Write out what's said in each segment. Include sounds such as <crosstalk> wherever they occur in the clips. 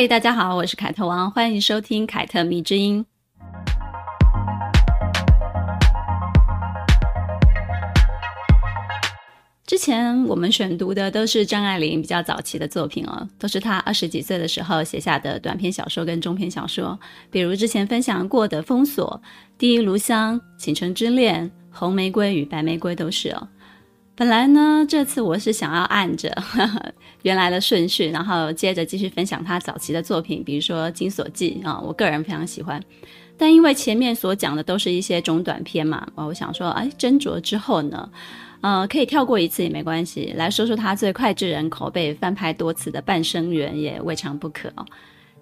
嘿，大家好，我是凯特王，欢迎收听凯特米之音。之前我们选读的都是张爱玲比较早期的作品哦，都是她二十几岁的时候写下的短篇小说跟中篇小说，比如之前分享过的《封锁》《第一炉香》《倾城之恋》《红玫瑰与白玫瑰》都是哦。本来呢，这次我是想要按着呵 <laughs> 呵原来的顺序，然后接着继续分享他早期的作品，比如说《金锁记》啊，我个人非常喜欢。但因为前面所讲的都是一些中短篇嘛，我想说，哎，斟酌之后呢。呃，可以跳过一次也没关系，来说说他最脍炙人口、被翻拍多次的《半生缘》也未尝不可。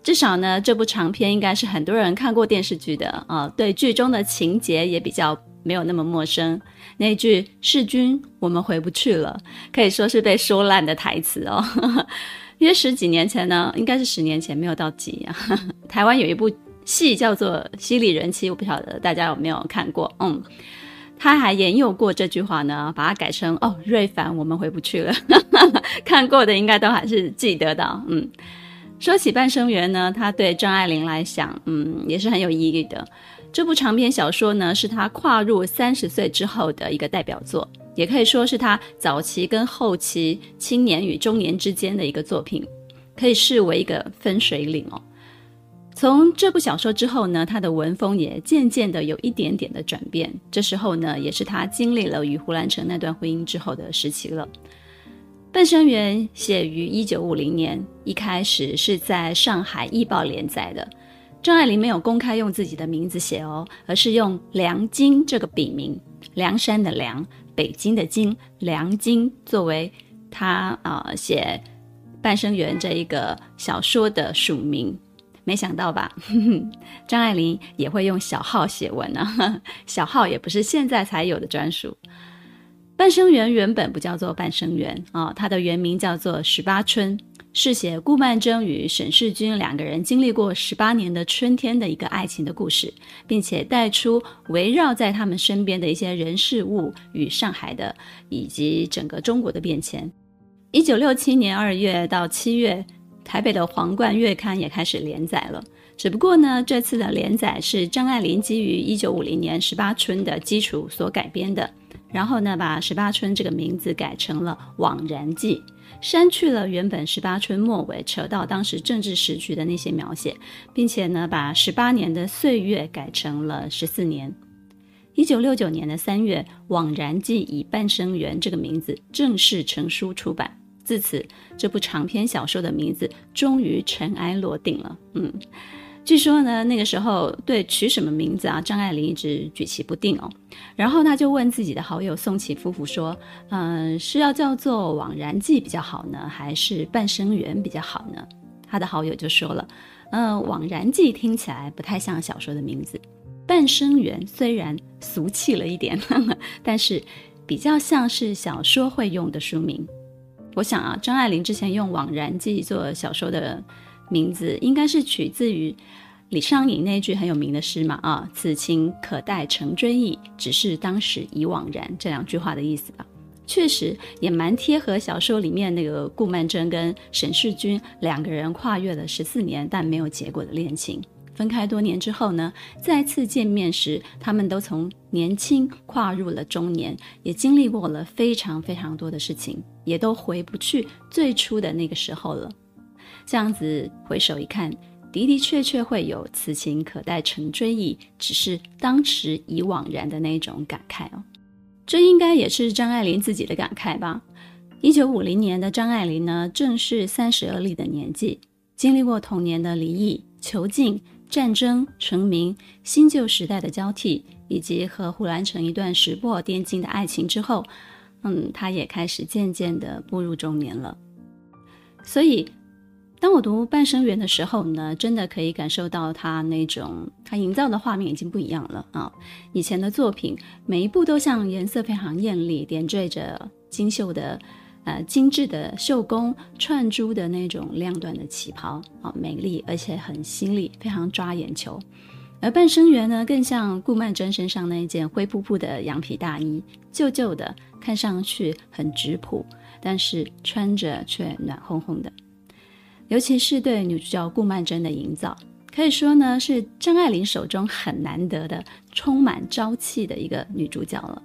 至少呢，这部长篇应该是很多人看过电视剧的啊、对剧中的情节也比较没有那么陌生。那句“世君，我们回不去了”，可以说是被说烂的台词哦。<laughs> 约十几年前呢，应该是十年前，没有到几啊。<laughs> 台湾有一部戏叫做《犀利人妻》，我不晓得大家有没有看过，嗯。他还沿用过这句话呢，把它改成“哦，瑞凡，我们回不去了。<laughs> ”看过的应该都还是记得的。嗯，说起《半生缘》呢，他对张爱玲来讲，嗯，也是很有意义的。这部长篇小说呢，是他跨入三十岁之后的一个代表作，也可以说是他早期跟后期青年与中年之间的一个作品，可以视为一个分水岭哦。从这部小说之后呢，他的文风也渐渐的有一点点的转变。这时候呢，也是他经历了与胡兰成那段婚姻之后的时期了。《半生缘》写于一九五零年，一开始是在上海《艺报》连载的。张爱玲没有公开用自己的名字写哦，而是用梁京这个笔名，梁山的梁，北京的京，梁京作为他啊、写《半生缘》这一个小说的署名。没想到吧，张爱玲也会用小号写文呢。<laughs> 小号也不是现在才有的专属。半生缘原本不叫做半生缘啊，它的原名叫做十八春，是写顾曼桢与沈世钧两个人经历过十八年的春天的一个爱情的故事，并且带出围绕在他们身边的一些人事物与上海的以及整个中国的变迁。一九六七年二月到七月。台北的《皇冠月刊》也开始连载了，只不过呢，这次的连载是张爱玲基于一九五零年《十八春》的基础所改编的，然后呢，把《十八春》这个名字改成了《枉然记》，删去了原本《十八春》末尾扯到当时政治时局的那些描写，并且呢，把十八年的岁月改成了十四年。一九六九年的三月，《枉然记》以《半生缘》这个名字正式成书出版。自此，这部长篇小说的名字终于尘埃落定了。嗯，据说呢，那个时候对取什么名字啊，张爱玲一直举棋不定哦。然后他就问自己的好友宋琦夫妇说：“嗯、是要叫做《枉然记》比较好呢，还是《半生缘》比较好呢？”他的好友就说了：“嗯、呃，《枉然记》听起来不太像小说的名字，《半生缘》虽然俗气了一点，呵呵，但是比较像是小说会用的书名。”我想啊，张爱玲之前用《枉然记》做小说的名字，应该是取自于李商隐那句很有名的诗嘛，啊，“此情可待成追忆，只是当时已惘然”这两句话的意思吧。确实也蛮贴合小说里面那个顾曼桢跟沈世钧两个人跨越了十四年但没有结果的恋情。分开多年之后呢，再次见面时，他们都从年轻跨入了中年，也经历过了非常非常多的事情，也都回不去最初的那个时候了。这样子回首一看，的的确确会有“此情可待成追忆，只是当时已惘然”的那种感慨哦。这应该也是张爱玲自己的感慨吧。一九五零年的张爱玲呢，正是三十而立的年纪，经历过童年的离异、囚禁。战争、成名、新旧时代的交替，以及和胡兰成一段石破天惊的爱情之后，嗯，他也开始渐渐的步入中年了。所以，当我读《半生缘》的时候呢，真的可以感受到他那种他营造的画面已经不一样了啊！以前的作品每一部都像颜色非常艳丽，点缀着金绣的呃精致的绣工串珠的那种亮缎的旗袍啊，美丽而且很犀利，非常抓眼球。而半生缘呢，更像顾曼桢身上那一件灰扑扑的羊皮大衣，旧旧的，看上去很质朴，但是穿着却暖烘烘的。尤其是对女主角顾曼桢的营造，可以说呢是张爱玲手中很难得的充满朝气的一个女主角了。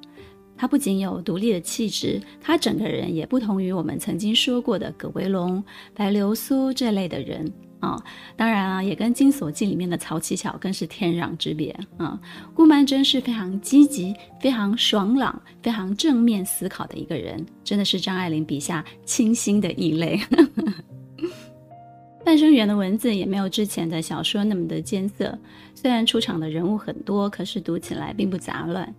她不仅有独立的气质，她整个人也不同于我们曾经说过的葛薇龙、白流苏这类的人。啊、当然啊，也跟《金锁记》里面的曹七巧更是天壤之别啊。顾曼桢是非常积极、非常爽朗、非常正面思考的一个人，真的是张爱玲笔下清新的异类。半生缘的文字也没有之前的小说那么的艰涩，虽然出场的人物很多，可是读起来并不杂乱。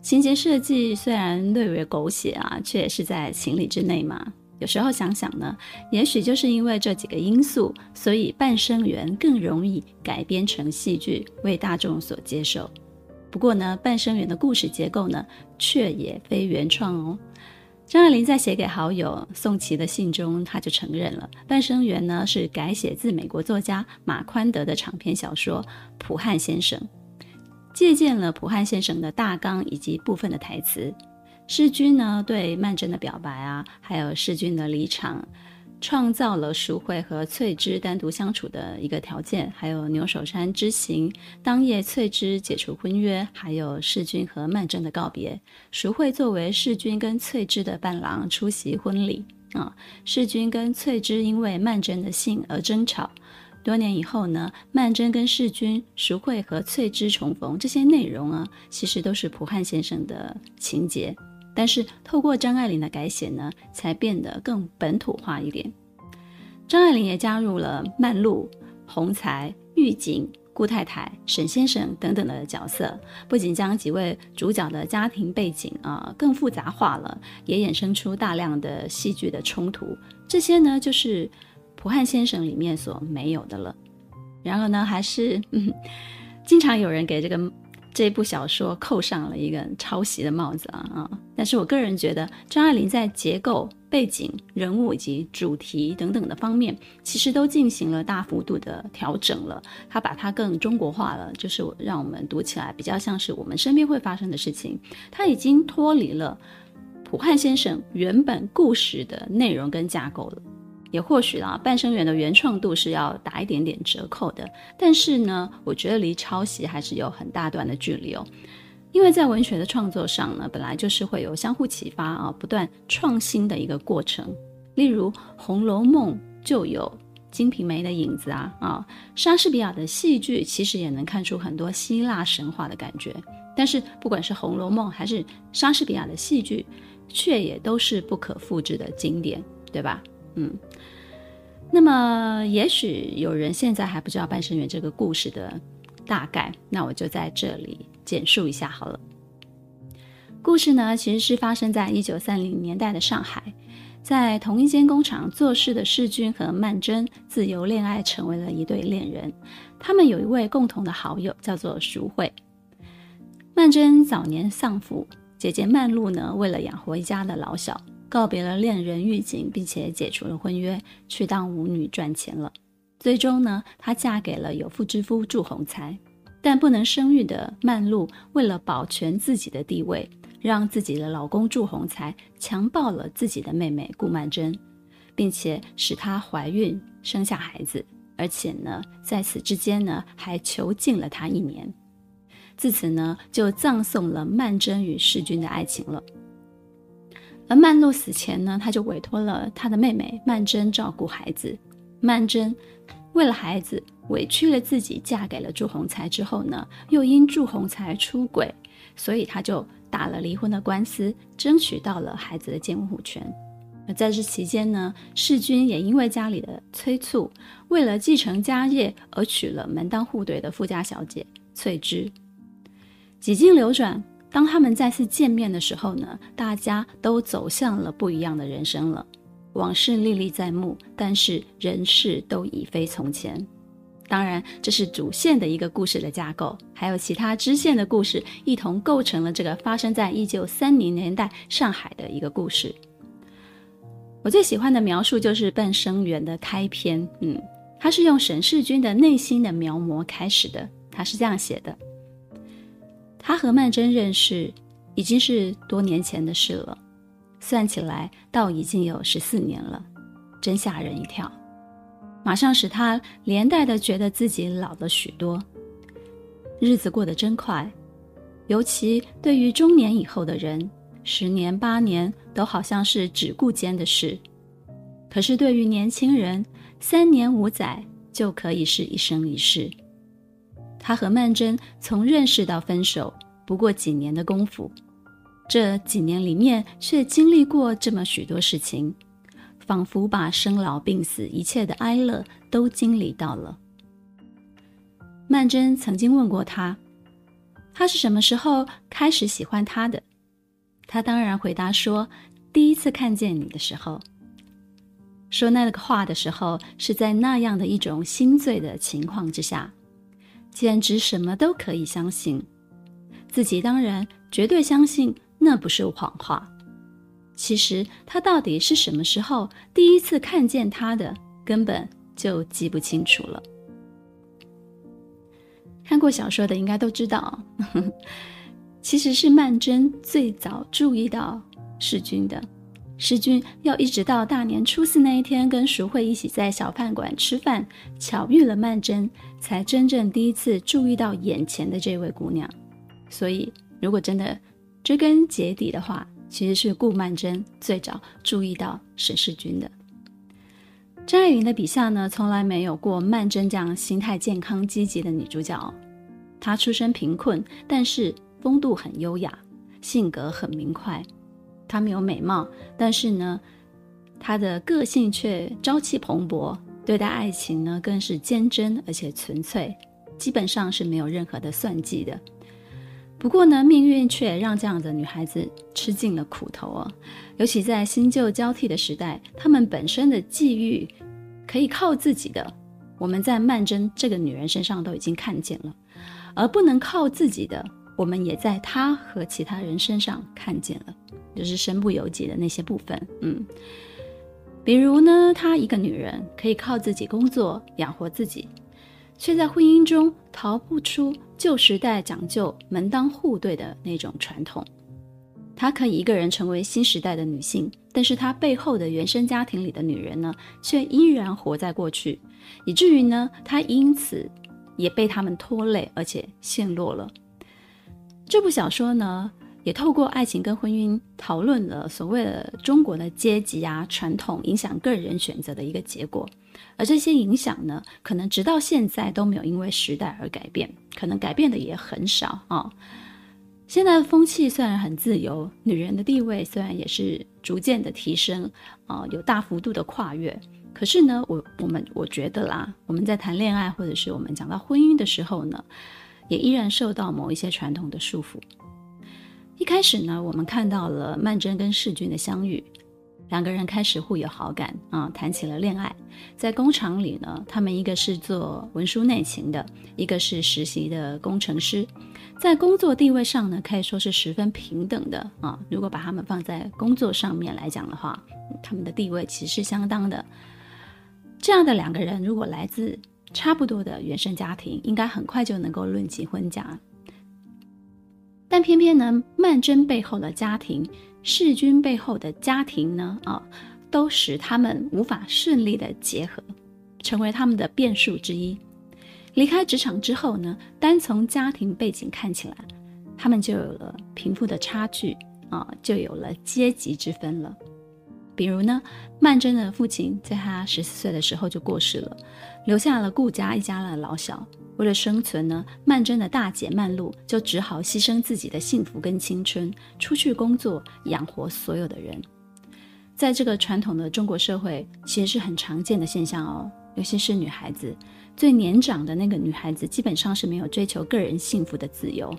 情节设计虽然略微狗血啊，却也是在情理之内嘛。有时候想想呢，也许就是因为这几个因素，所以《半生缘》更容易改编成戏剧，为大众所接受。不过呢，《半生缘》的故事结构呢，却也非原创哦。张爱玲在写给好友宋琦的信中，她就承认了，《半生缘》呢是改写自美国作家马宽德的长篇小说《普汉先生》，借鉴了普汉先生的大纲以及部分的台词。世钧呢对曼桢的表白啊，还有世钧的离场，创造了淑慧和翠芝单独相处的一个条件，还有牛首山之行，当夜翠芝解除婚约，还有世钧和曼楨的告别，淑慧作为世钧跟翠芝的伴郎出席婚礼啊，世钧跟翠芝因为曼楨的信而争吵，多年以后呢，曼楨跟世钧、淑慧和翠芝重逢，这些内容啊，其实都是普汉先生的情节。但是透过张爱玲的改写呢，才变得更本土化一点。张爱玲也加入了曼璐、洪才、玉景、顾太太、沈先生等等的角色，不仅将几位主角的家庭背景啊、更复杂化了，也衍生出大量的戏剧的冲突。这些呢，就是普汉先生里面所没有的了。然而呢，还是嗯，经常有人给这个。这部小说扣上了一个抄袭的帽子啊啊！但是我个人觉得，张爱玲在结构、背景、人物以及主题等等的方面，其实都进行了大幅度的调整了。她把它更中国化了，就是让我们读起来比较像是我们身边会发生的事情。她已经脱离了普汉先生原本故事的内容跟架构了。也或许啊，半生缘的原创度是要打一点点折扣的，但是呢，我觉得离抄袭还是有很大段的距离哦。因为在文学的创作上呢，本来就是会有相互启发啊，不断创新的一个过程。例如《红楼梦》就有《金瓶梅》的影子啊啊，莎士比亚的戏剧其实也能看出很多希腊神话的感觉。但是不管是《红楼梦》还是莎士比亚的戏剧，却也都是不可复制的经典，对吧？嗯。那么，也许有人现在还不知道《半生缘》这个故事的大概，那我就在这里简述一下好了。故事呢，其实是发生在一九三零年代的上海，在同一间工厂做事的世钧和曼桢自由恋爱，成为了一对恋人。他们有一位共同的好友，叫做淑慧。曼桢早年丧父，姐姐曼璐呢，为了养活一家的老小。告别了恋人玉景，并且解除了婚约，去当舞女赚钱了。最终呢，她嫁给了有妇之夫祝鸿才。但不能生育的曼璐，为了保全自己的地位，让自己的老公祝鸿才强暴了自己的妹妹顾曼桢，并且使她怀孕生下孩子，而且呢，在此之间呢，还囚禁了她一年。自此呢，就葬送了曼桢与世钧的爱情了。而曼露死前呢，他就委托了他的妹妹曼楨照顾孩子。曼楨为了孩子，委屈了自己，嫁给了祝鸿才之后呢，又因祝鸿才出轨，所以他就打了离婚的官司，争取到了孩子的监护权。而在这期间呢，世钧也因为家里的催促，为了继承家业而娶了门当户对的富家小姐翠芝。几经流转。当他们再次见面的时候呢，大家都走向了不一样的人生了。往事历历在目，但是人事都已非从前。当然，这是主线的一个故事的架构，还有其他支线的故事一同构成了这个发生在一九三零年代上海的一个故事。我最喜欢的描述就是《半生缘》的开篇，嗯，他是用沈世钧的内心的描摹开始的。他是这样写的：他和曼桢认识已经是多年前的事了，算起来倒已经有十四年了，真吓人一跳。马上使他连带的觉得自己老了许多，日子过得真快，尤其对于中年以后的人，十年八年都好像是只顾间的事，可是对于年轻人，三年五载就可以是一生一世。他和曼桢从认识到分手不过几年的功夫，这几年里面却经历过这么许多事情。仿佛把生老病死一切的哀乐都经历到了。曼桢曾经问过他，他是什么时候开始喜欢他的？他当然回答说，第一次看见你的时候。说那个话的时候，是在那样的一种心醉的情况之下，简直什么都可以相信。自己当然绝对相信那不是谎话。其实他到底是什么时候第一次看见他的，根本就记不清楚了。看过小说的应该都知道，呵呵，其实是曼桢最早注意到世钧的。世钧要一直到大年初四那一天，跟淑慧一起在小饭馆吃饭，巧遇了曼桢，才真正第一次注意到眼前的这位姑娘。所以，如果真的追根结底的话，其实是顾曼桢最早注意到沈世钧的。张爱玲的笔下呢，从来没有过曼桢这样心态健康、积极的女主角。她出身贫困，但是风度很优雅，性格很明快。她没有美貌，但是呢，她的个性却朝气蓬勃，对待爱情呢更是坚贞而且纯粹，基本上是没有任何的算计的。不过呢，命运却让这样的女孩子吃尽了苦头哦。尤其在新旧交替的时代，她们本身的际遇可以靠自己的，我们在曼桢这个女人身上都已经看见了；而不能靠自己的，我们也在他和其他人身上看见了，就是身不由己的那些部分。嗯，比如呢，她一个女人可以靠自己工作养活自己。却在婚姻中逃不出旧时代讲究门当户对的那种传统。她可以一个人成为新时代的女性，但是她背后的原生家庭里的女人呢，却依然活在过去，以至于呢，她因此也被他们拖累，而且陷落了。这部小说呢，也透过爱情跟婚姻讨论了所谓的中国的阶级啊传统影响个人选择的一个结果。而这些影响呢，可能直到现在都没有因为时代而改变，可能改变的也很少啊、现在的风气虽然很自由，女人的地位虽然也是逐渐的提升啊、有大幅度的跨越，可是呢，我我们我觉得啦，我们在谈恋爱或者是我们讲到婚姻的时候呢，也依然受到某一些传统的束缚。一开始呢，我们看到了曼桢跟世钧的相遇。两个人开始互有好感啊，谈起了恋爱。在工厂里呢，他们一个是做文书内勤的，一个是实习的工程师。在工作地位上呢，可以说是十分平等的啊。如果把他们放在工作上面来讲的话，他们的地位其实是相当的。这样的两个人，如果来自差不多的原生家庭，应该很快就能够论及婚嫁。但偏偏呢，曼桢背后的家庭。世钧背后的家庭呢，啊、都使他们无法顺利的结合，成为他们的变数之一。离开职场之后呢，单从家庭背景看起来，他们就有了贫富的差距啊、就有了阶级之分了。比如呢，曼桢的父亲在他十四岁的时候就过世了，留下了顾家一家的老小。为了生存呢，曼桢的大姐曼璐就只好牺牲自己的幸福跟青春，出去工作养活所有的人。在这个传统的中国社会，其实是很常见的现象哦。尤其是女孩子，最年长的那个女孩子，基本上是没有追求个人幸福的自由，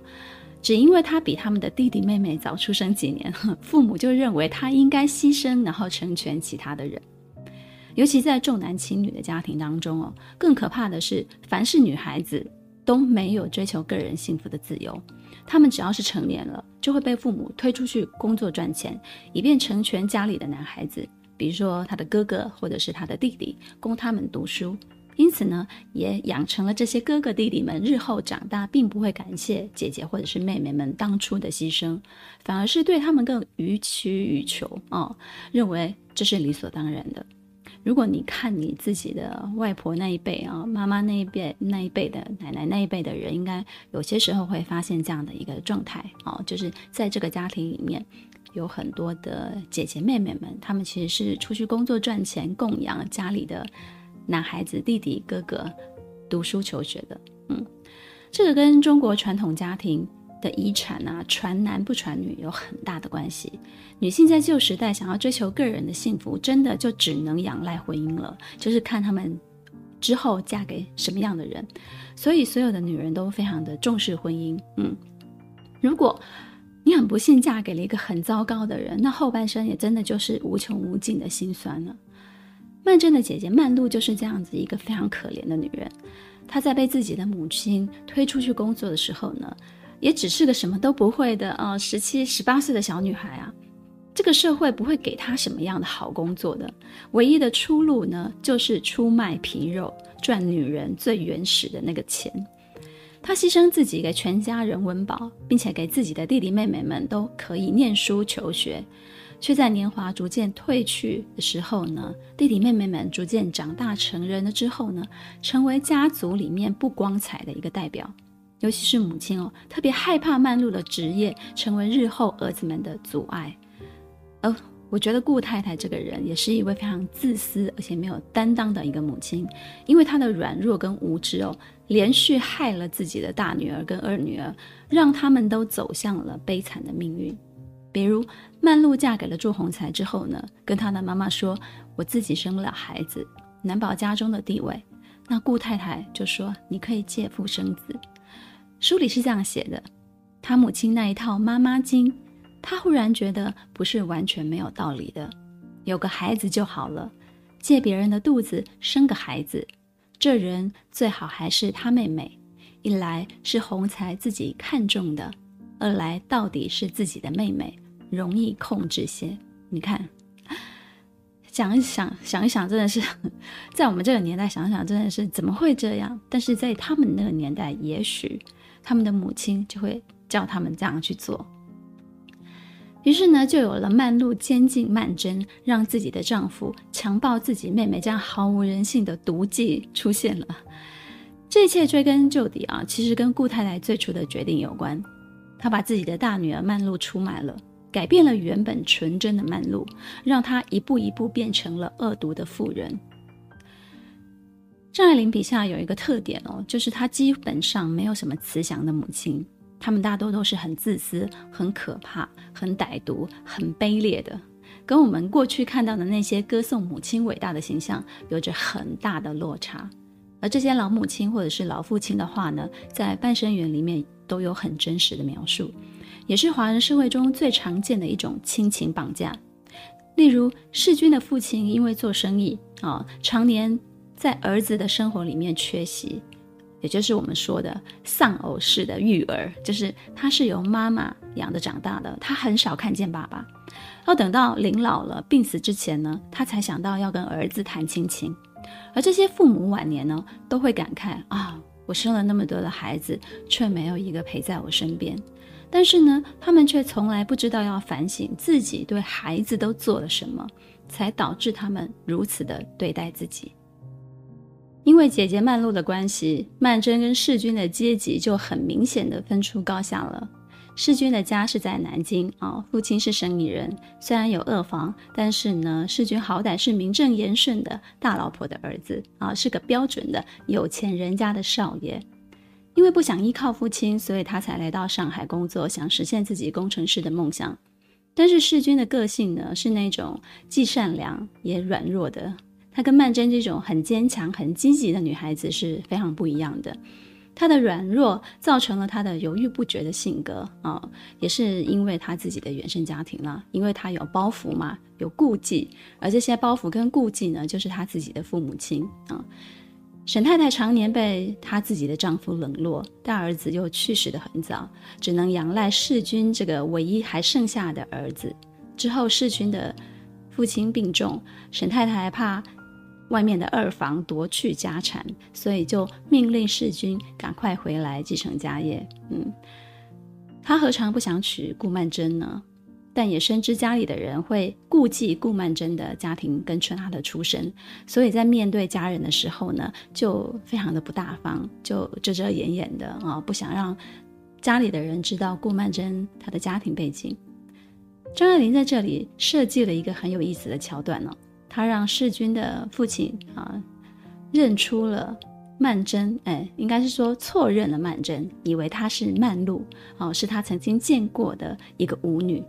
只因为她比他们的弟弟妹妹早出生几年，<laughs> 父母就认为她应该牺牲，然后成全其他的人。尤其在重男轻女的家庭当中哦，更可怕的是，凡是女孩子都没有追求个人幸福的自由。她们只要是成年了，就会被父母推出去工作赚钱，以便成全家里的男孩子，比如说他的哥哥或者是他的弟弟，供他们读书。因此呢，也养成了这些哥哥弟弟们日后长大，并不会感谢姐姐或者是妹妹们当初的牺牲，反而是对他们更予取予求啊、认为这是理所当然的。如果你看你自己的外婆那一辈啊，妈妈那一辈那一辈的奶奶那一辈的人，应该有些时候会发现这样的一个状态啊、就是在这个家庭里面有很多的姐姐妹妹们，他们其实是出去工作赚钱，供养家里的。男孩子、弟弟、哥哥读书求学的，嗯，这个跟中国传统家庭的遗产啊，传男不传女有很大的关系。女性在旧时代想要追求个人的幸福，真的就只能仰赖婚姻了，就是看他们之后嫁给什么样的人。所以，所有的女人都非常的重视婚姻。嗯，如果你很不幸嫁给了一个很糟糕的人，那后半生也真的就是无穷无尽的心酸了。曼桢的姐姐曼璐就是这样子一个非常可怜的女人。她在被自己的母亲推出去工作的时候呢，也只是个什么都不会的啊十七、十八岁的小女孩啊。这个社会不会给她什么样的好工作的，唯一的出路呢，就是出卖皮肉，赚女人最原始的那个钱。她牺牲自己给全家人温饱，并且给自己的弟弟妹妹们都可以念书求学。却在年华逐渐褪去的时候呢，弟弟妹妹们逐渐长大成人了之后呢，成为家族里面不光彩的一个代表。尤其是母亲哦，特别害怕曼璐的职业成为日后儿子们的阻碍。哦我觉得顾太太这个人也是一位非常自私而且没有担当的一个母亲，因为她的软弱跟无知哦，连续害了自己的大女儿跟二女儿，让他们都走向了悲惨的命运。比如曼璐嫁给了祝鸿才之后呢，跟她的妈妈说：“我自己生不了孩子，难保家中的地位。”那顾太太就说：“你可以借腹生子。”书里是这样写的。她母亲那一套妈妈经，她忽然觉得不是完全没有道理的。有个孩子就好了，借别人的肚子生个孩子，这人最好还是她妹妹。一来是鸿才自己看中的。二来，到底是自己的妹妹容易控制些。你看，<sighs> 想一想，想一想，真的是 <laughs> 在我们这个年代想想，真的是怎么会这样？但是在他们那个年代，也许他们的母亲就会叫他们这样去做。于是呢，就有了曼露监禁曼楨，让自己的丈夫强暴自己妹妹这样毫无人性的毒计出现了。这一切追根究底啊，其实跟顾太太最初的决定有关。她把自己的大女儿曼露出卖了，改变了原本纯真的曼璐，让她一步一步变成了恶毒的妇人。张爱玲笔下有一个特点哦，就是她基本上没有什么慈祥的母亲，她们大多都是很自私、很可怕、很歹毒、很卑劣的，跟我们过去看到的那些歌颂母亲伟大的形象有着很大的落差。而这些老母亲或者是老父亲的话呢，在《半生缘》里面。都有很真实的描述，也是华人社会中最常见的一种亲情绑架。例如，世钧的父亲因为做生意啊，常年在儿子的生活里面缺席，也就是我们说的丧偶式的育儿，就是他是由妈妈养着长大的，他很少看见爸爸。要等到临老了、病死之前呢，他才想到要跟儿子谈亲情。而这些父母晚年呢，都会感慨啊。我生了那么多的孩子，却没有一个陪在我身边。但是呢，他们却从来不知道要反省自己对孩子都做了什么，才导致他们如此的对待自己。因为姐姐曼璐的关系，曼桢跟世钧的阶级就很明显的分出高下了。世钧的家是在南京啊，父亲是生意人，虽然有二房，但是呢，世钧好歹是名正言顺的大老婆的儿子啊，是个标准的有钱人家的少爷。因为不想依靠父亲，所以他才来到上海工作，想实现自己工程师的梦想。但是世钧的个性呢，是那种既善良也软弱的，他跟曼桢这种很坚强、很积极的女孩子是非常不一样的。他的软弱造成了他的犹豫不决的性格啊、也是因为他自己的原生家庭了，因为他有包袱嘛，有顾忌，而这些包袱跟顾忌呢，就是他自己的父母亲啊、沈太太常年被她自己的丈夫冷落，大儿子又去世的很早，只能仰赖世钧这个唯一还剩下的儿子。之后世钧的父亲病重，沈太太怕外面的二房夺去家产，所以就命令世钧赶快回来继承家业。嗯，他何尝不想娶顾曼桢呢？但也深知家里的人会顾忌顾曼桢的家庭跟随他的出身，所以在面对家人的时候呢，就非常的不大方，就遮遮掩掩的啊、不想让家里的人知道顾曼桢他的家庭背景。张爱玲在这里设计了一个很有意思的桥段呢、她让世钧的父亲啊认出了曼桢，哎，应该是说错认了曼桢，以为她是曼璐，哦，是他曾经见过的一个舞女。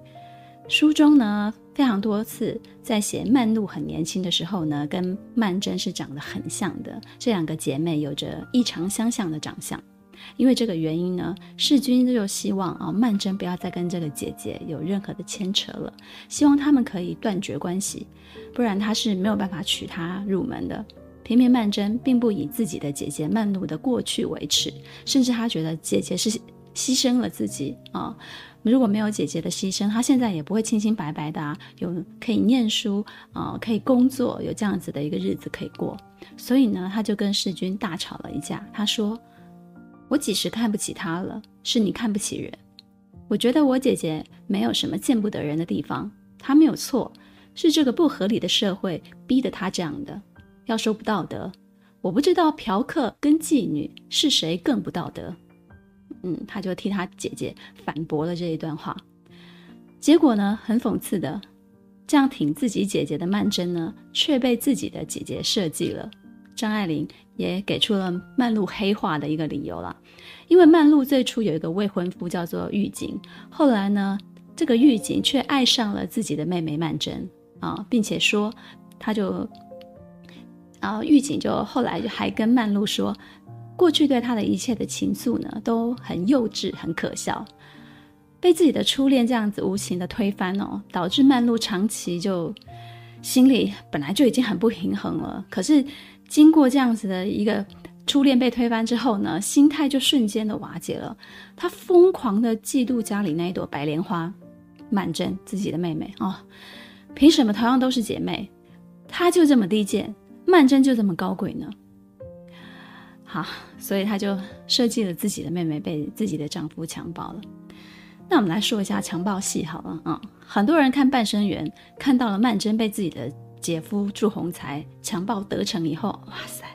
书中呢，非常多次在写曼璐很年轻的时候呢，跟曼桢是长得很像的。这两个姐妹有着异常相像的长相。因为这个原因呢，世钧就希望啊，曼桢不要再跟这个姐姐有任何的牵扯了，希望他们可以断绝关系，不然他是没有办法娶她入门的。偏偏曼桢并不以自己的姐姐曼璐的过去为耻，甚至他觉得姐姐是牺牲了自己啊。如果没有姐姐的牺牲，他现在也不会清清白白的啊，有可以念书啊，可以工作，有这样子的一个日子可以过。所以呢，他就跟世钧大吵了一架。他说：“我几时看不起她了？是你看不起人。我觉得我姐姐没有什么见不得人的地方，她没有错，是这个不合理的社会逼得她这样的。要说不道德，我不知道嫖客跟妓女是谁更不道德。”嗯，他就替他姐姐反驳了这一段话，结果呢，很讽刺的，这样挺自己姐姐的曼桢呢，却被自己的姐姐设计了。张爱玲也给出了曼璐黑化的一个理由了，因为曼璐最初有一个未婚夫叫做玉景，后来呢，这个玉景却爱上了自己的妹妹曼桢啊，并且说，他就，啊，玉景就后来就还跟曼璐说。过去对他的一切的情愫呢，都很幼稚、很可笑，被自己的初恋这样子无情的推翻哦，导致曼露长期就心里本来就已经很不平衡了。可是经过这样子的一个初恋被推翻之后呢，心态就瞬间的瓦解了。他疯狂的嫉妒家里那一朵白莲花，曼桢自己的妹妹哦，凭什么同样都是姐妹，她就这么低贱，曼桢就这么高贵呢？好，所以他就设计了自己的妹妹被自己的丈夫强暴了。那我们来说一下强暴戏好了啊、很多人看《半生缘》，看到了曼桢被自己的姐夫祝鸿才强暴得逞以后，哇塞，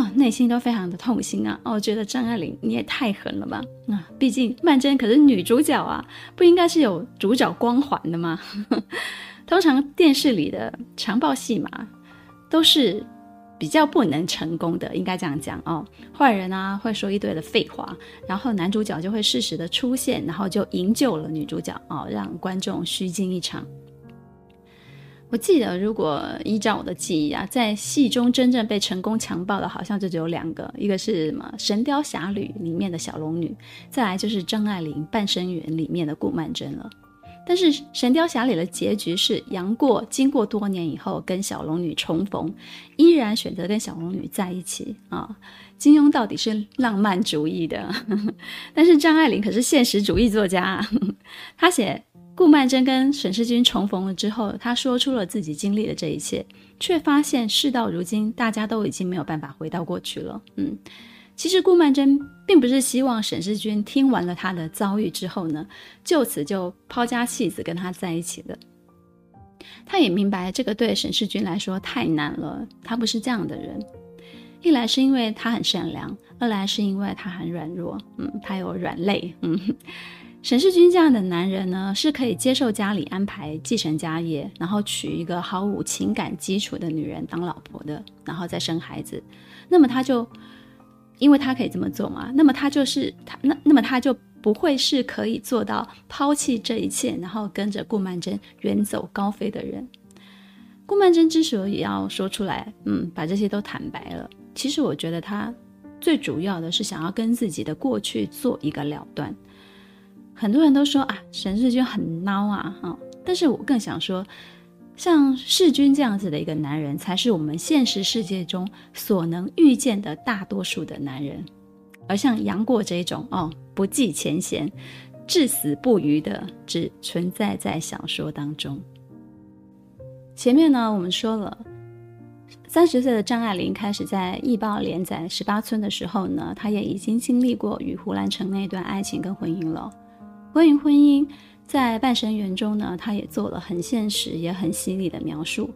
啊、内心都非常的痛心啊。哦，觉得张爱玲你也太狠了吧？啊、毕竟曼桢可是女主角啊，不应该是有主角光环的吗？<laughs> 通常电视里的强暴戏嘛都是。比较不能成功的，应该这样讲哦。坏人啊会说一堆的废话，然后男主角就会适时的出现，然后就营救了女主角哦，让观众虚惊一场。我记得，如果依照我的记忆啊，在戏中真正被成功强暴的，好像就只有两个，一个是什么《神雕侠侣》里面的小龙女，再来就是张爱玲《半生缘》里面的顾曼桢了。但是《神雕侠侣》的结局是杨过经过多年以后跟小龙女重逢，依然选择跟小龙女在一起啊。金庸到底是浪漫主义的，<laughs> 但是张爱玲可是现实主义作家啊。他写顾曼桢跟沈世钧重逢了之后，他说出了自己经历的这一切，却发现事到如今，大家都已经没有办法回到过去了。嗯。其实顾曼桢并不是希望沈世钧听完了他的遭遇之后呢，就此就抛家弃子跟他在一起的。他也明白这个对沈世钧来说太难了，他不是这样的人。一来是因为他很善良，二来是因为他很软弱，嗯，他有软肋，嗯。沈世钧这样的男人呢，是可以接受家里安排继承家业，然后娶一个毫无情感基础的女人当老婆的，然后再生孩子。那么他就。因为他可以这么做嘛，那么他就是他那那么他就不会是可以做到抛弃这一切，然后跟着顾曼楨远走高飞的人。顾曼楨之所以要说出来，嗯，把这些都坦白了，其实我觉得他最主要的是想要跟自己的过去做一个了断。很多人都说啊，沈世钧很孬啊，哈，但是我更想说。像世钧这样子的一个男人，才是我们现实世界中所能遇见的大多数的男人。而像杨过这种哦，不计前嫌、至死不渝的，只存在在小说当中。前面呢，我们说了，三十岁的张爱玲开始在《易报》连载《十八村》的时候呢，她也已经经历过与胡兰成那段爱情跟婚姻了。关于婚姻，在《半生缘》中呢，他也做了很现实也很犀利的描述。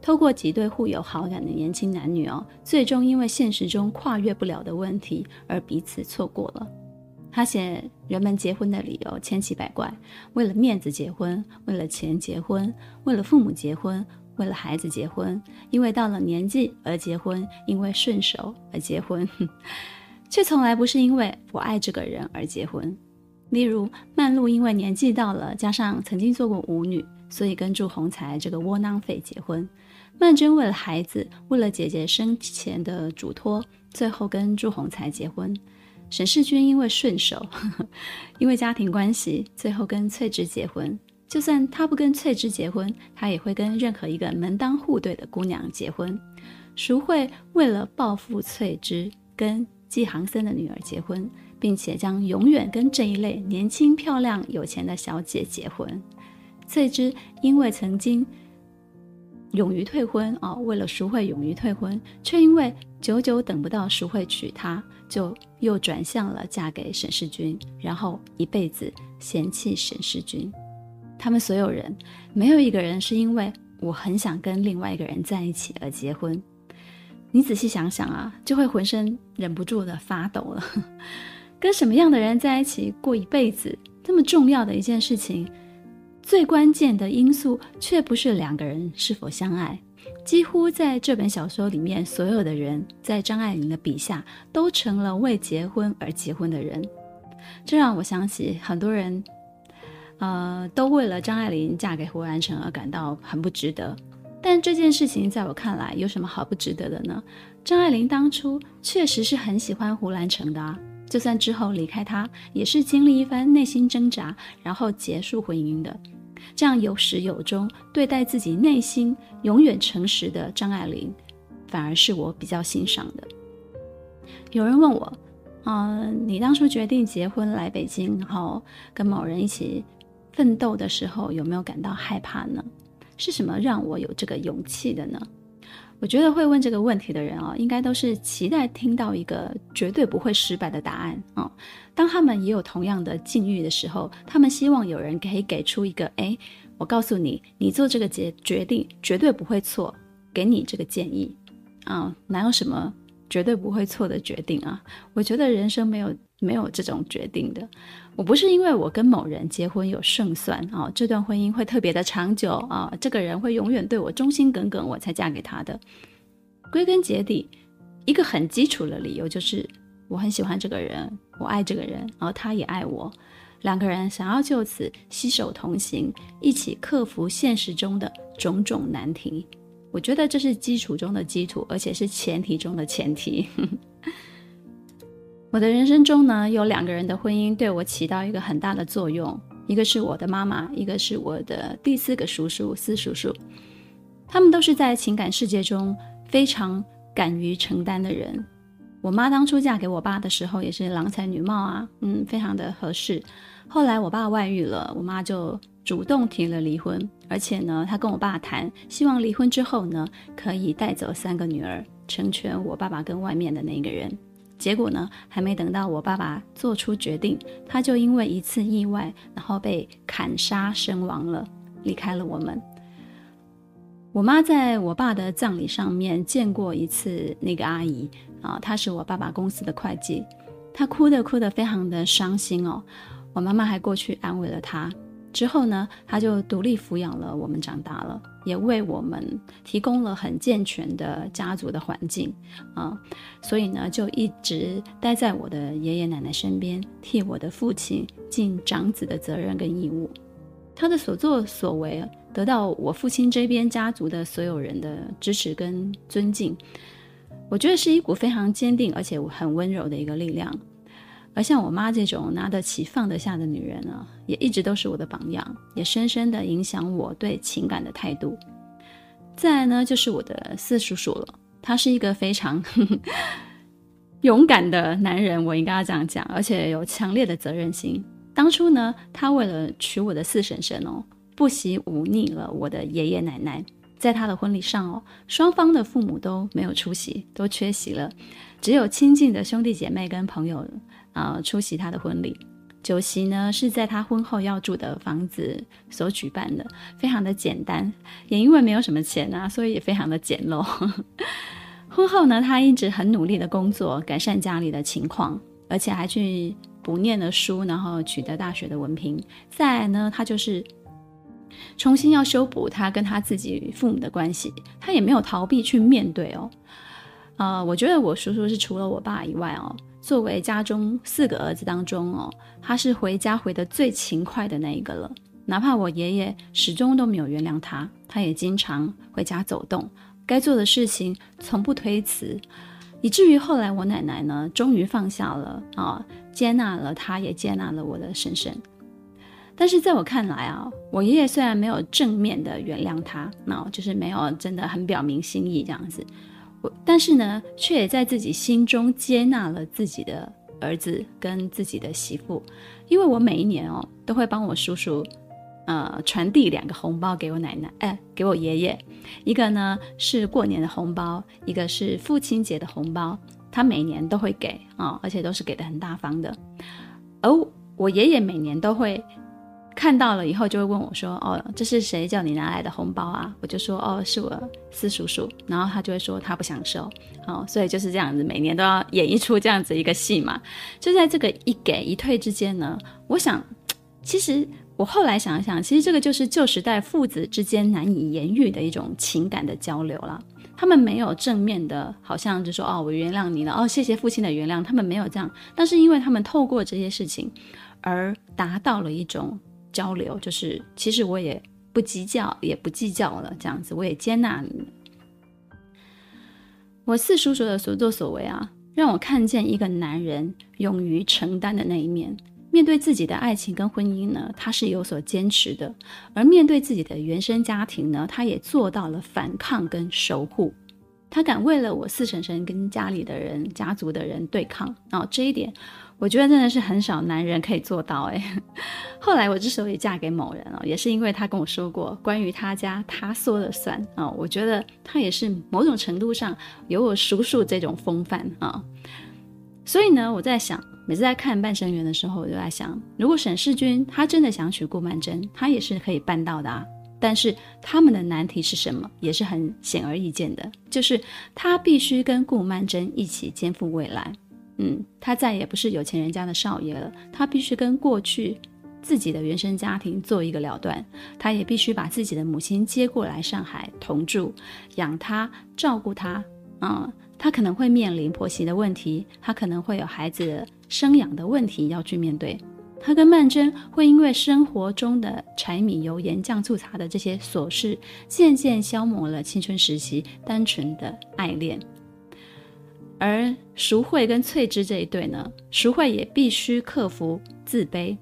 透过几对互有好感的年轻男女哦，最终因为现实中跨越不了的问题而彼此错过了。他写人们结婚的理由千奇百怪，为了面子结婚，为了钱结婚，为了父母结婚，为了孩子结婚，因为到了年纪而结婚，因为顺手而结婚，却从来不是因为我爱这个人而结婚。例如曼璐因为年纪到了，加上曾经做过舞女，所以跟祝鸿才这个窝囊废结婚。曼楨为了孩子，为了姐姐生前的嘱托，最后跟祝鸿才结婚。沈世钧因为顺手呵呵，<laughs> 因为家庭关系，最后跟翠芝结婚。就算他不跟翠芝结婚，他也会跟任何一个门当户对的姑娘结婚。淑慧为了报复翠芝，跟纪航森的女儿结婚，并且将永远跟这一类年轻、漂亮、有钱的小姐结婚。翠芝因为曾经。勇于退婚啊、哦！为了淑慧勇于退婚，却因为久久等不到淑慧娶她，就又转向了嫁给沈世军，然后一辈子嫌弃沈世军。他们所有人，没有一个人是因为我很想跟另外一个人在一起而结婚。你仔细想想啊，就会浑身忍不住的发抖了。跟什么样的人在一起过一辈子，这么重要的一件事情。最关键的因素却不是两个人是否相爱，几乎在这本小说里面，所有的人在张爱玲的笔下都成了为结婚而结婚的人，这让我想起很多人，呃，都为了张爱玲嫁给胡兰成而感到很不值得。但这件事情在我看来有什么好不值得的呢？张爱玲当初确实是很喜欢胡兰成的啊，就算之后离开他，也是经历一番内心挣扎，然后结束婚姻的。这样有始有终对待自己内心永远诚实的张爱玲，反而是我比较欣赏的。有人问我，啊、你当初决定结婚来北京，然后跟某人一起奋斗的时候，有没有感到害怕呢？是什么让我有这个勇气的呢？我觉得会问这个问题的人啊，应该都是期待听到一个绝对不会失败的答案啊。当他们也有同样的境遇的时候，他们希望有人可以给出一个，哎，我告诉你，你做这个决决定绝对不会错，给你这个建议啊，哪有什么绝对不会错的决定啊？我觉得人生没有。没有这种决定的，我不是因为我跟某人结婚有胜算啊，这段婚姻会特别的长久啊，这个人会永远对我忠心耿耿，我才嫁给他的。归根结底，一个很基础的理由就是我很喜欢这个人，我爱这个人，然后他也爱我，两个人想要就此携手同行，一起克服现实中的种种难题。我觉得这是基础中的基础，而且是前提中的前提。<laughs> 我的人生中呢，有两个人的婚姻对我起到一个很大的作用，一个是我的妈妈，一个是我的第四个叔叔司叔叔。他们都是在情感世界中非常敢于承担的人。我妈当初嫁给我爸的时候也是郎才女貌啊，嗯，非常的合适。后来我爸外遇了，我妈就主动提了离婚，而且呢，她跟我爸谈，希望离婚之后呢，可以带走三个女儿，成全我爸爸跟外面的那个人。结果呢，还没等到我爸爸做出决定，他就因为一次意外，然后被砍杀身亡了，离开了我们。我妈在我爸的葬礼上面见过一次那个阿姨啊，她是我爸爸公司的会计，她哭的哭的非常的伤心哦，我妈妈还过去安慰了她。之后呢，他就独立抚养了我们长大了。也为我们提供了很健全的家族的环境啊，所以呢，就一直待在我的爷爷奶奶身边，替我的父亲尽长子的责任跟义务。他的所作所为得到我父亲这边家族的所有人的支持跟尊敬，我觉得是一股非常坚定而且很温柔的一个力量。而像我妈这种拿得起放得下的女人呢，也一直都是我的榜样，也深深地影响我对情感的态度。再来呢，就是我的四叔叔了，他是一个非常 <laughs> 勇敢的男人，我应该要这样讲，而且有强烈的责任心。当初呢，他为了娶我的四婶婶哦，不惜忤逆了我的爷爷奶奶。在他的婚礼上哦，双方的父母都没有出席，都缺席了，只有亲近的兄弟姐妹跟朋友、呃、出席他的婚礼。酒席呢是在他婚后要住的房子所举办的，非常的简单，也因为没有什么钱啊，所以也非常的简陋。<laughs> 婚后呢，他一直很努力的工作，改善家里的情况，而且还去补念了书，然后取得大学的文凭。再来呢，他就是重新要修补他跟他自己父母的关系，他也没有逃避去面对哦。呃，我觉得我叔叔是除了我爸以外哦，作为家中四个儿子当中哦，他是回家回得最勤快的那一个了。哪怕我爷爷始终都没有原谅他，他也经常回家走动。该做的事情从不推辞，以至于后来我奶奶呢，终于放下了啊，接纳了他，也接纳了我的婶婶。但是在我看来啊，我爷爷虽然没有正面的原谅他，那就是没有真的很表明心意这样子，但是呢，却也在自己心中接纳了自己的儿子跟自己的媳妇，因为我每一年哦，都会帮我叔叔。呃，传递两个红包给我奶奶，哎，给我爷爷，一个呢是过年的红包，一个是父亲节的红包，他每年都会给啊、而且都是给的很大方的。而我爷爷每年都会看到了以后，就会问我说：“哦，这是谁叫你拿来的红包啊？”我就说：“哦，是我四叔叔。”然后他就会说他不想收，哦，所以就是这样子，每年都要演一出这样子一个戏嘛。就在这个一给一退之间呢，我想，其实。我后来想一想，其实这个就是旧时代父子之间难以言喻的一种情感的交流了。他们没有正面的，好像就说哦，我原谅你了，哦，谢谢父亲的原谅。他们没有这样，但是因为他们透过这些事情而达到了一种交流，就是其实我也不计较，也不计较了，这样子我也接纳你。我四叔叔的所作所为啊，让我看见一个男人勇于承担的那一面。面对自己的爱情跟婚姻呢，他是有所坚持的；而面对自己的原生家庭呢，他也做到了反抗跟守护。他敢为了我四婶婶跟家里的人、家族的人对抗，哦，这一点我觉得真的是很少男人可以做到。哎，<laughs> 后来我之所以嫁给某人哦，也是因为他跟我说过，关于他家他说了算啊，哦。我觉得他也是某种程度上有我叔叔这种风范啊，哦。所以呢，我在想。每次在看《半生缘》的时候，我就在想，如果沈世钧他真的想娶顾曼桢，他也是可以办到的啊。但是他们的难题是什么，也是很显而易见的，就是他必须跟顾曼桢一起肩负未来。嗯，他再也不是有钱人家的少爷了，他必须跟过去自己的原生家庭做一个了断，他也必须把自己的母亲接过来上海同住，养他，照顾他。嗯，他可能会面临婆媳的问题，他可能会有孩子生养的问题要去面对，他跟曼桢会因为生活中的柴米油盐酱醋茶的这些琐事，渐渐消磨了青春时期单纯的爱恋。而淑慧跟翠芝这一对呢，淑慧也必须克服自卑，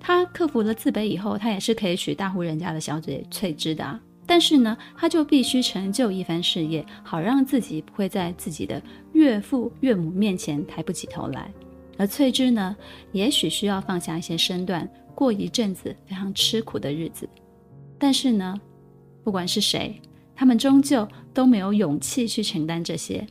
她克服了自卑以后，她也是可以娶大户人家的小姐翠芝的啊。但是呢，她就必须成就一番事业，好让自己不会在自己的岳父岳母面前抬不起头来。而翠芝呢，也许需要放下一些身段，过一阵子非常吃苦的日子。但是呢，不管是谁，他们终究都没有勇气去承担这些，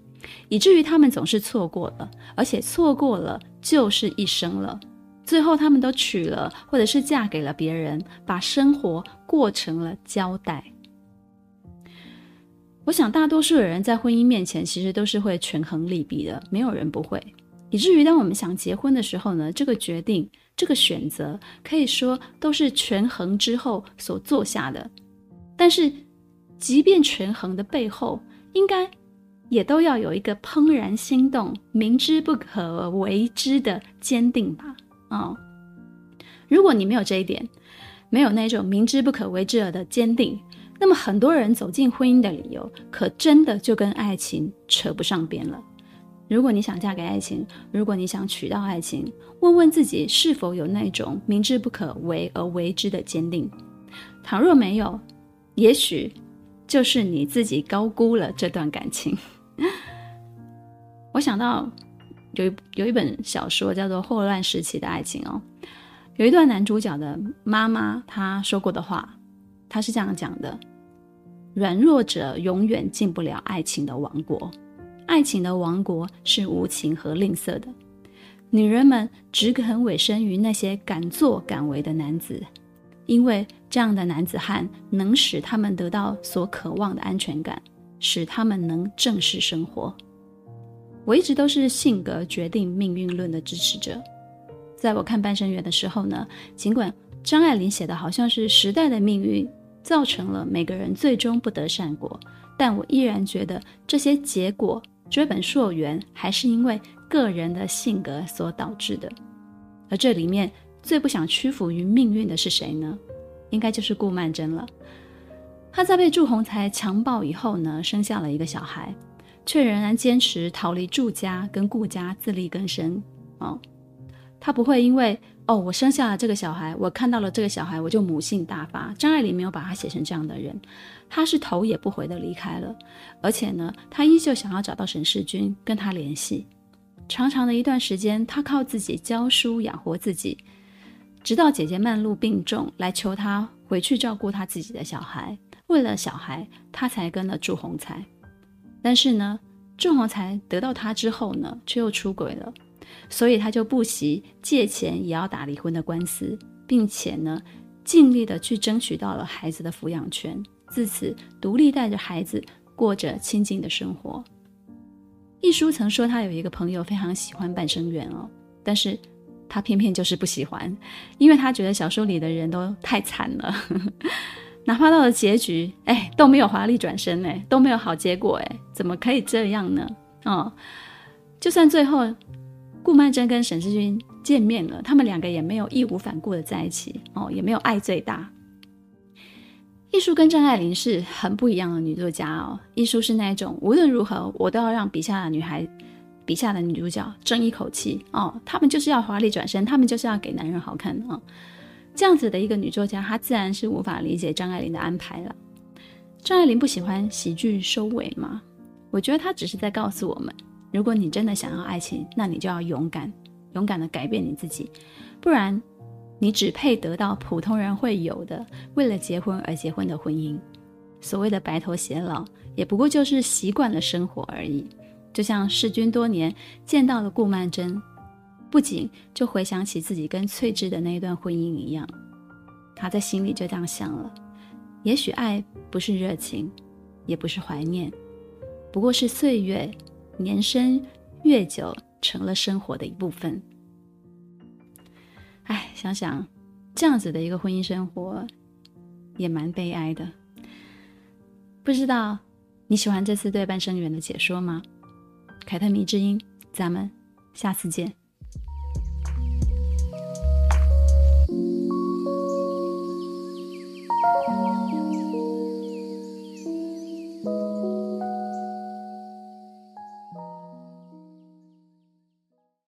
以至于他们总是错过了，而且错过了就是一生了。最后，他们都娶了，或者是嫁给了别人，把生活过成了交代。我想，大多数的人在婚姻面前，其实都是会权衡利弊的，没有人不会。以至于当我们想结婚的时候呢，这个决定、这个选择，可以说都是权衡之后所做下的。但是，即便权衡的背后，应该也都要有一个怦然心动、明知不可为之的坚定吧？啊、如果你没有这一点，没有那种明知不可为之的坚定，那么很多人走进婚姻的理由，可真的就跟爱情扯不上边了。如果你想嫁给爱情，如果你想娶到爱情，问问自己是否有那种明知不可为而为之的坚定。倘若没有，也许就是你自己高估了这段感情。<laughs> 我想到有一有一本小说叫做《霍乱时期的爱情》哦，有一段男主角的妈妈她说过的话，她是这样讲的：软弱者永远进不了爱情的王国。爱情的王国是无情和吝啬的。女人们只肯委身于那些敢作敢为的男子，因为这样的男子汉能使他们得到所渴望的安全感，使他们能正视生活。我一直都是性格决定命运论的支持者。在我看《半生缘》的时候呢，尽管张爱玲写的好像是时代的命运造成了每个人最终不得善果，但我依然觉得这些结果追本溯源，还是因为。个人的性格所导致的，而这里面最不想屈服于命运的是谁呢？应该就是顾曼桢了。她在被祝鸿才强暴以后呢，生下了一个小孩，却仍然坚持逃离祝家跟顾家自力更生。哦，她不会因为哦，我生下了这个小孩，我看到了这个小孩，我就母性大发。张爱玲没有把她写成这样的人，她是头也不回的离开了，而且呢，她依旧想要找到沈世钧跟他联系。长长的一段时间，他靠自己教书养活自己，直到姐姐曼璐病重来求他回去照顾他自己的小孩。为了小孩，他才跟了祝鸿才。但是呢，祝鸿才得到他之后呢，却又出轨了，所以他就不惜借钱也要打离婚的官司，并且呢，尽力的去争取到了孩子的抚养权，自此独立带着孩子过着清静的生活。一书曾说，他有一个朋友非常喜欢半生缘哦，但是他偏偏就是不喜欢，因为他觉得小说里的人都太惨了，<laughs> 哪怕到了结局，哎，都没有华丽转身，哎，都没有好结果，哎，怎么可以这样呢？哦，就算最后顾曼桢跟沈世钧见面了，他们两个也没有义无反顾的在一起，哦，也没有爱最大。亦舒跟张爱玲是很不一样的女作家哦。亦舒是那种无论如何我都要让笔下的女孩、笔下的女主角争一口气哦，她们就是要华丽转身，她们就是要给男人好看哦。这样子的一个女作家，她自然是无法理解张爱玲的安排了。张爱玲不喜欢喜剧收尾吗？我觉得她只是在告诉我们：如果你真的想要爱情，那你就要勇敢，勇敢的改变你自己，不然。你只配得到普通人会有的为了结婚而结婚的婚姻，所谓的白头偕老，也不过就是习惯了生活而已。就像世钧多年见到了顾曼桢，不仅就回想起自己跟翠芝的那一段婚姻一样，他在心里就这样想了：也许爱不是热情，也不是怀念，不过是岁月年深月久，成了生活的一部分。哎，想想这样子的一个婚姻生活，也蛮悲哀的。不知道你喜欢这次对《半生缘》的解说吗？凯特迷之音，咱们下次见。